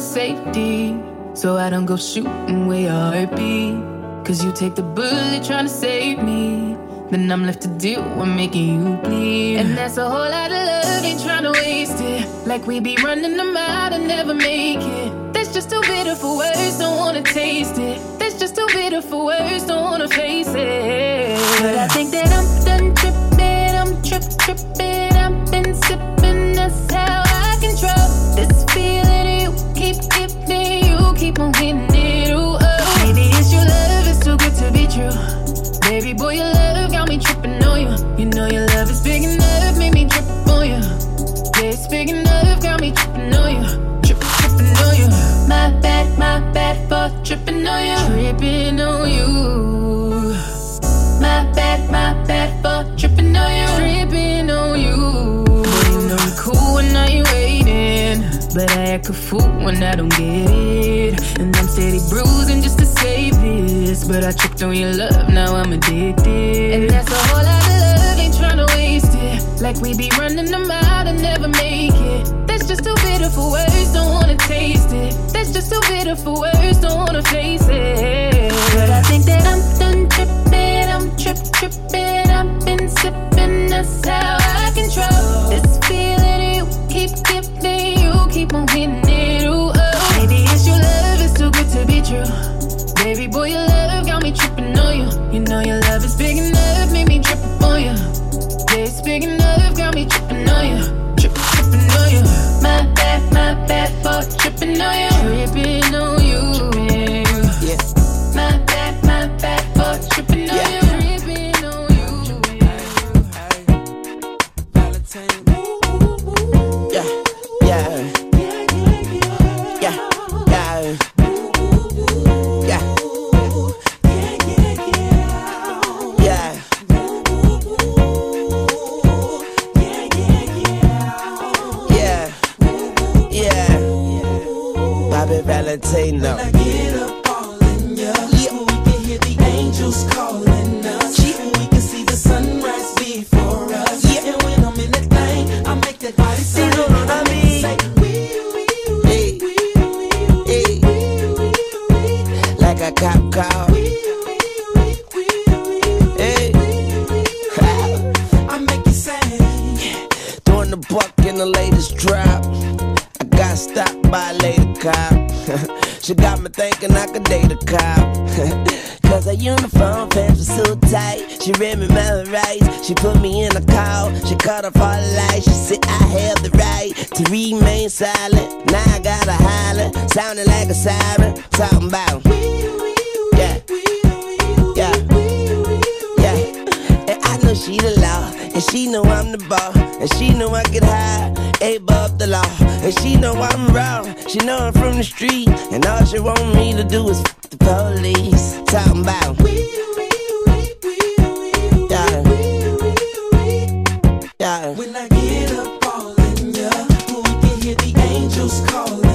safety. So I don't go shooting where your heart beat. Cause you take the bullet trying to save me. Then I'm left to deal with making you bleed. And that's a whole lot of love, ain't trying to waste it. Like we be running them out and never make it. That's just too bitter for words, don't wanna taste it. That's just too bitter for words, don't wanna face it. But I think that I'm done tripping, I'm trip tripping. On hitting it. Oh. Maybe it's your love, it's too good to be true. Baby boy, your love got me tripping on you. You know your love is big enough, make me trip on you. Yeah, it's big enough, got me tripping on you. Trip, tripping on you. My bad, my bad for tripping on you. Tripping on you. My bad, my bad for tripping on you. Tripping on you. You know you cool when I ain't waiting. But I act a fool when I don't get it. Steady bruising just to save this. But I tripped on your love, now I'm addicted. And that's a whole lot of love, ain't tryna waste it. Like we be running them out and never make it. That's just too bitter for words, don't wanna taste it. That's just too bitter for words, don't wanna face it. She got me thinking I could date a cop. Cause her uniform pants were so tight. She read me my rights. She put me in a call. She cut off all the lights. She said I have the right to remain silent. Now I gotta holler. Sounding like a siren. Talking about. She know I'm the ball. And she know I get high, above the law. And she know I'm raw. She know I'm from the street. And all she want me to do is f- the police. Talking about. Yeah. Yeah. when I get up all in ya, we can hear the angels calling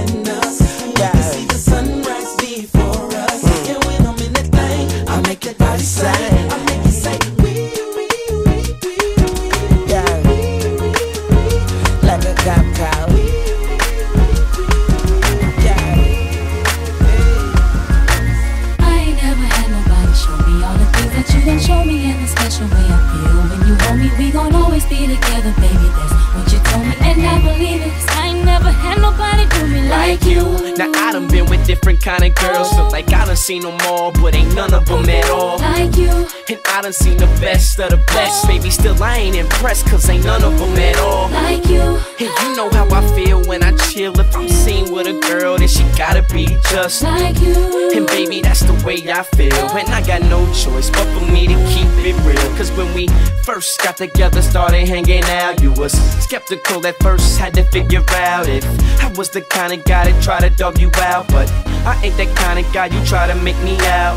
special way I feel when you hold me. We gon' always be together, baby. That's what you told me, and I believe it. 'cause I ain't never had nobody do me like you. Now I done been with different kind of girls, so like I done seen them all, but ain't none of them at all. Like you, And I done seen the best of the best, baby. Still I ain't impressed, cause ain't none of them at all. like you. And you know how I feel when I chill. If I'm seen with a girl, then she gotta be just Like you. And baby, that's the way I feel. And I got no choice but for me to keep it real. Cause when we first got together, started hanging out, you was skeptical at first, had to figure out if I was the kind of guy that try to dog you out. But I ain't that kind of guy you try to make me out.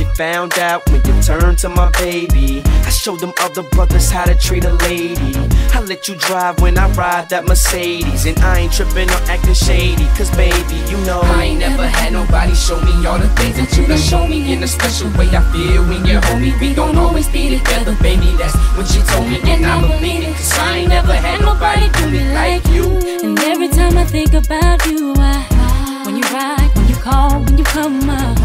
You found out when you turned to my baby. I showed them other brothers how to treat a lady. I let you drive when I ride that Mercedes. And I ain't tripping or acting shady. Cause baby, you know I ain't never had nobody show me all the things that you done show me. In a special way I feel when you hold me. We gon' always be together, baby. That's what you told me. And I believe it. Cause I ain't never had nobody do me like you. And every time I think about you, I me right when you call, when you come up.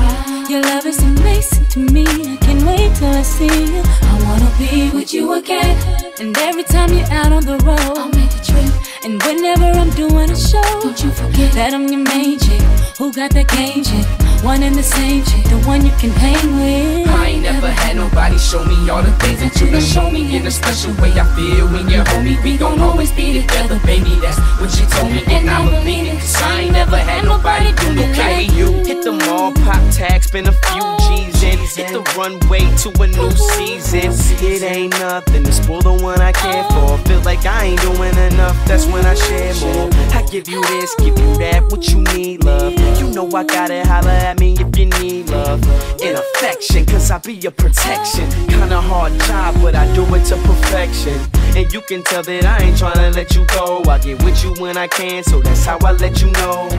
Your love is amazing to me. I can't wait till I see you. I wanna be with you again. And every time you're out on the road, I'll make a trip. And whenever I'm doing a show, don't you forget that I'm your main chick. Who got that game chick? One and the same chick, the one you can hang with. I ain't never had nobody show me all the things that you done show me in a special way. I feel when you're home, we gon' always be together, baby. That's what you told me, and I believe it. Cause I ain't never had nobody do me like you. Hit the mall, pop tags, been a few G's. Hit the runway to a new season. It ain't nothing to spoil the one I care for. Oh. Feel like I ain't doing enough, that's when I share more. I give you this, give you that, what you need, love. You know I gotta holler at me if you need love and affection, cause I be your protection. Kinda hard job, but I do it to perfection. And you can tell that I ain't tryna let you go. I get with you when I can, so that's how I let you know.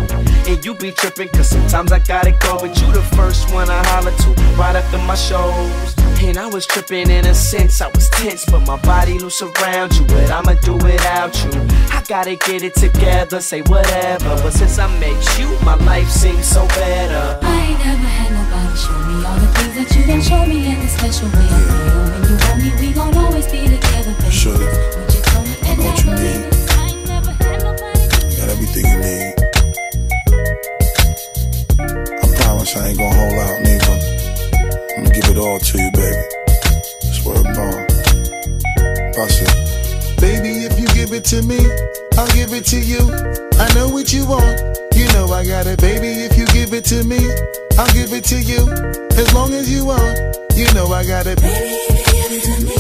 And you be tripping, cause sometimes I gotta go. But you the first one I holler to right after my shows. And I was tripping in a sense, I was tense, but my body loose around you. But I'ma do without you. I gotta get it together, say whatever. But since I met you, my life seems so better. I ain't never had nobody show me all the things that you done show me in a special way. I feel when you hold me, we gon' always be together, baby. Shorty, What you told me, I know what you need. I ain't never had nobody do You got everything you need. I promise I ain't gonna hold out, neither. I'm gonna give it all to you, baby. Swear bond. Bust it. Baby, if you give it to me, I'll give it to you. I know what you want. You know I got it, baby. If you give it to me, I'll give it to you. As long as you want, you know I got it. Baby, if you give it to me,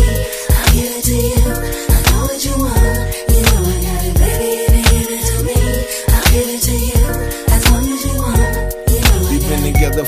I'll give it to you. I know what you want,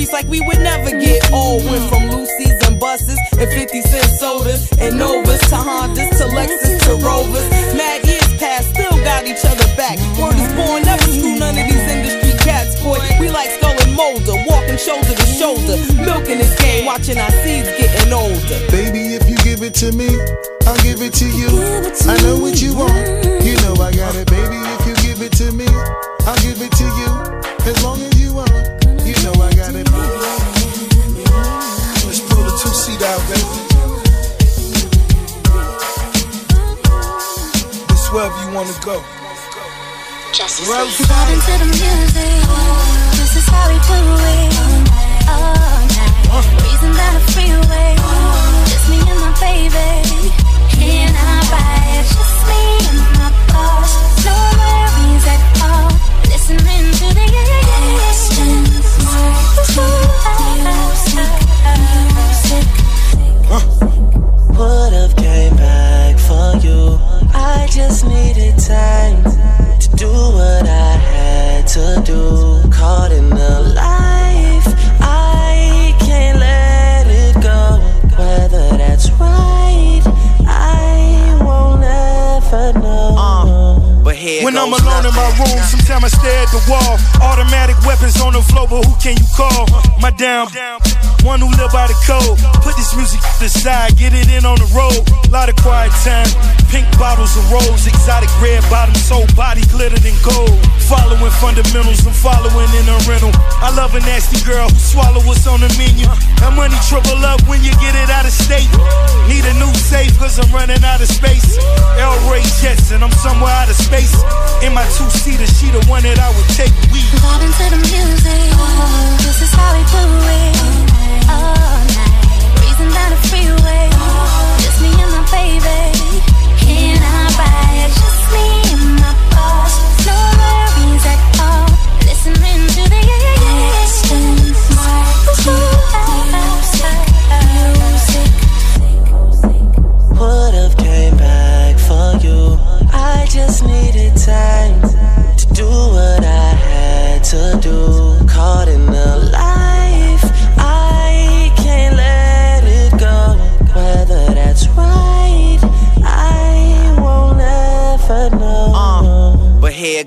streets like we would never get old. Went from Lucy's and buses and 50 cent sodas and Novas to Hondas to Lexus to Rovers. Mad years past, still got each other back. Word is born, never screw none of these industry cats, boy. We like Scully and Mulder, walking shoulder to shoulder, milking this game, watching our seeds getting older. Baby, if you give it to me, I'll give it to you. I know what you want. You know I got it, baby. If you give it to me, I'll give it to you. As long as It's wherever you wanna go. Wherever Vibing to the music. This is how we do it. All night. Breezing down the freeway. Just me and my baby. In our ride. Just me and my boss. No worries at all. Listening to the Would've came just needed time to do what I had to do. Caught in the life, I can't let it go. Whether that's right, I won't ever know. Uh, but here when I'm alone in my room, sometimes I stare at the wall. Automatic weapons on the floor, but who can you call? My damn. One who live by the code. Put this music to the side, get it in on the road. Lot of quiet time. Pink bottles of rose, exotic red bottoms, whole body glittered in gold. Following fundamentals, I'm following in a rental. I love a nasty girl who swallow what's on the menu. That money triple up when you get it out of state. Need a new safe, cause I'm running out of space. L Ray Jets, and I'm somewhere out of space. In my two seater, she the one that I would take. We Vibing to the music. This is how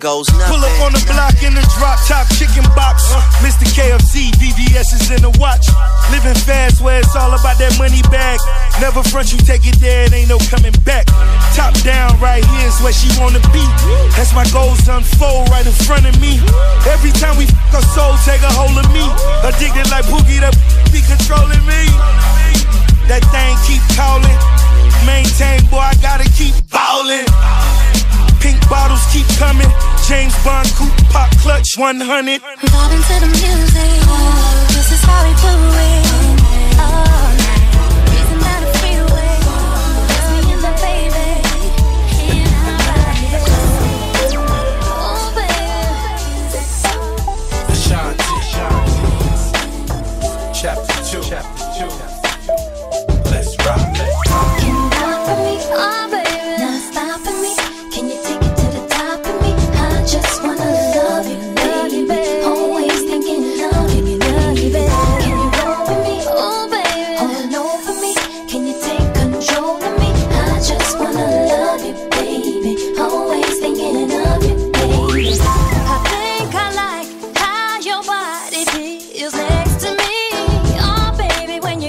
goes nothing. Pull up on the block in the drop top chicken box. Mr. KFC, VVS is in the watch. Living fast where it's all about that money bag. Never front you take it there, it ain't no coming back. Top down right here's where she wanna be. As my goals unfold right in front of me. Every time we fuck her soul, take a hold of me. Addicted like Boogie, that be controlling me. That thing keep calling. Maintain, boy, I gotta keep ballin'. Pink bottles keep coming. James Bond coupe pop clutch 100. Vibing to the music. Oh, This is how we do it. All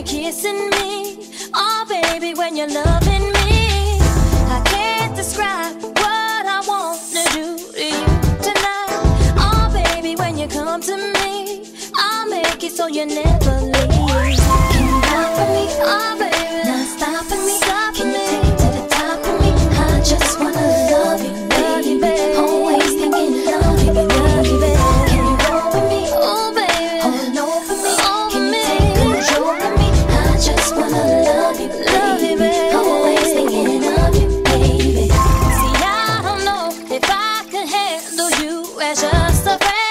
kissing me. Oh, baby, when you're loving me. I can't describe what I wanna do to you tonight. Oh, baby, when you come to me, I'll make it so you never just a friend.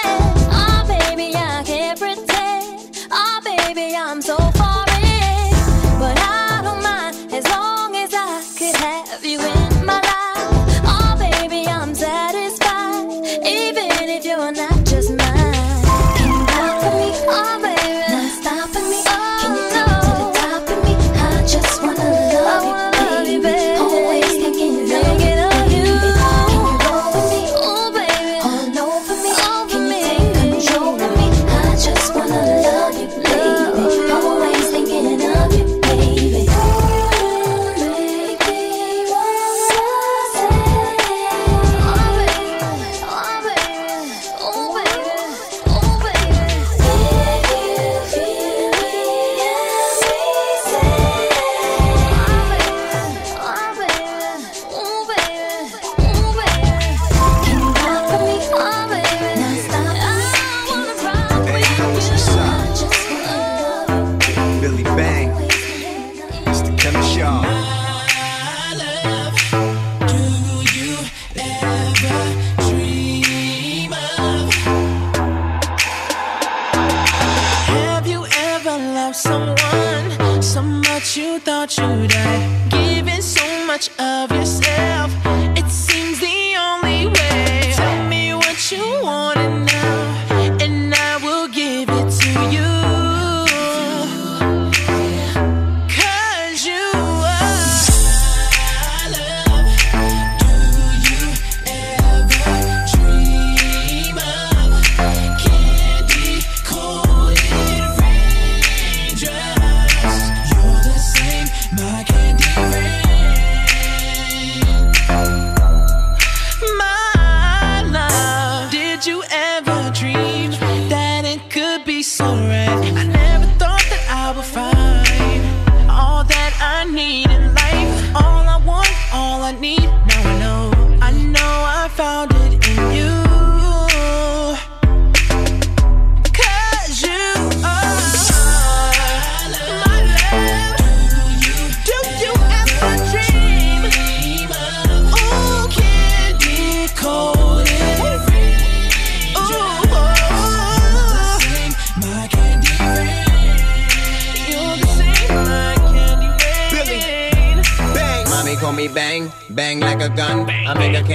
So much you thought you'd die? Giving so much of yourself,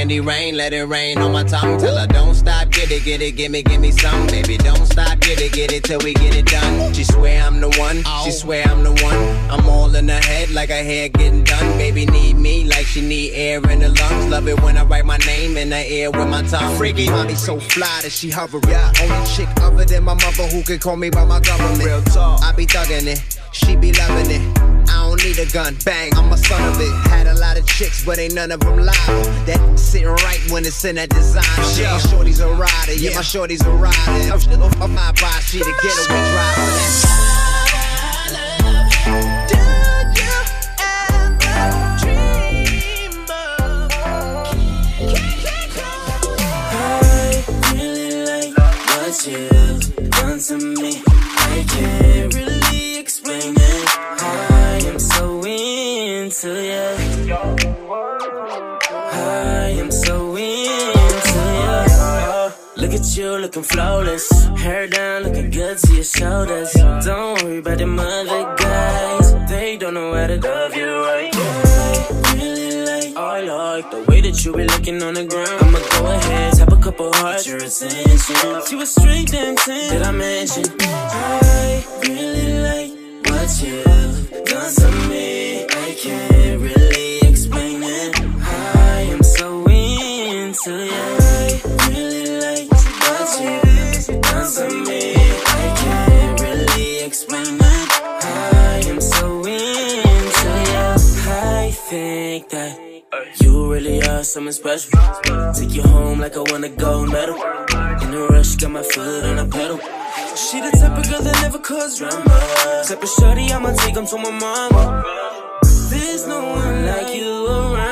I candy rain, let it rain on my tongue. Tell her don't stop, get it, get it, give me, give me some. Baby, don't stop, get it, get it till we get it done. She swear I'm the one, she oh. swear I'm the one. I'm all in her head like her hair getting done. Baby need me like she need air in the lungs. Love it when I write my name in the air with my tongue. Freaky mommy so fly that she hover. Yeah. Only chick other than my mother who can call me by my government. Real talk. I be thugging it, she be loving it. I don't need a gun, bang, I'm a son of it. Had a lot of chicks, but ain't none of them liable. That sitting right when it's in that design. Shit, my shorty's a rider, yeah, my shorty's a rider. Up, up my body, she the getaway driver. I you be looking on the ground. I'ma go ahead, tap a couple hearts, your attention. She was straight dancing, did I mention? Special. Take you home like I wanna go medal. In a rush, got my foot on the pedal. She the type of girl that never cause drama. Type of shorty, I'ma take 'em to my mama. There's no one like you around.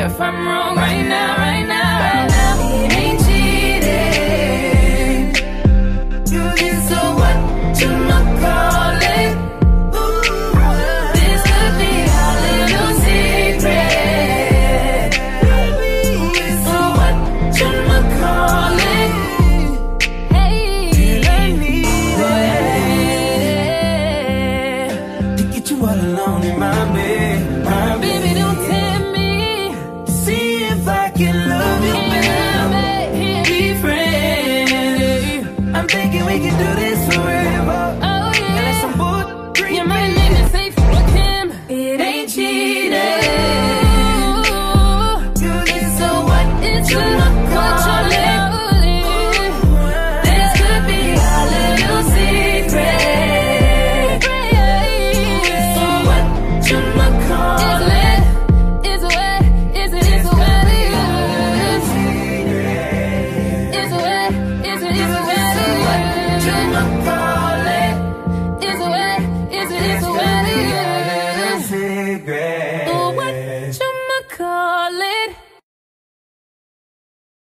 If I'm wrong right now, right now,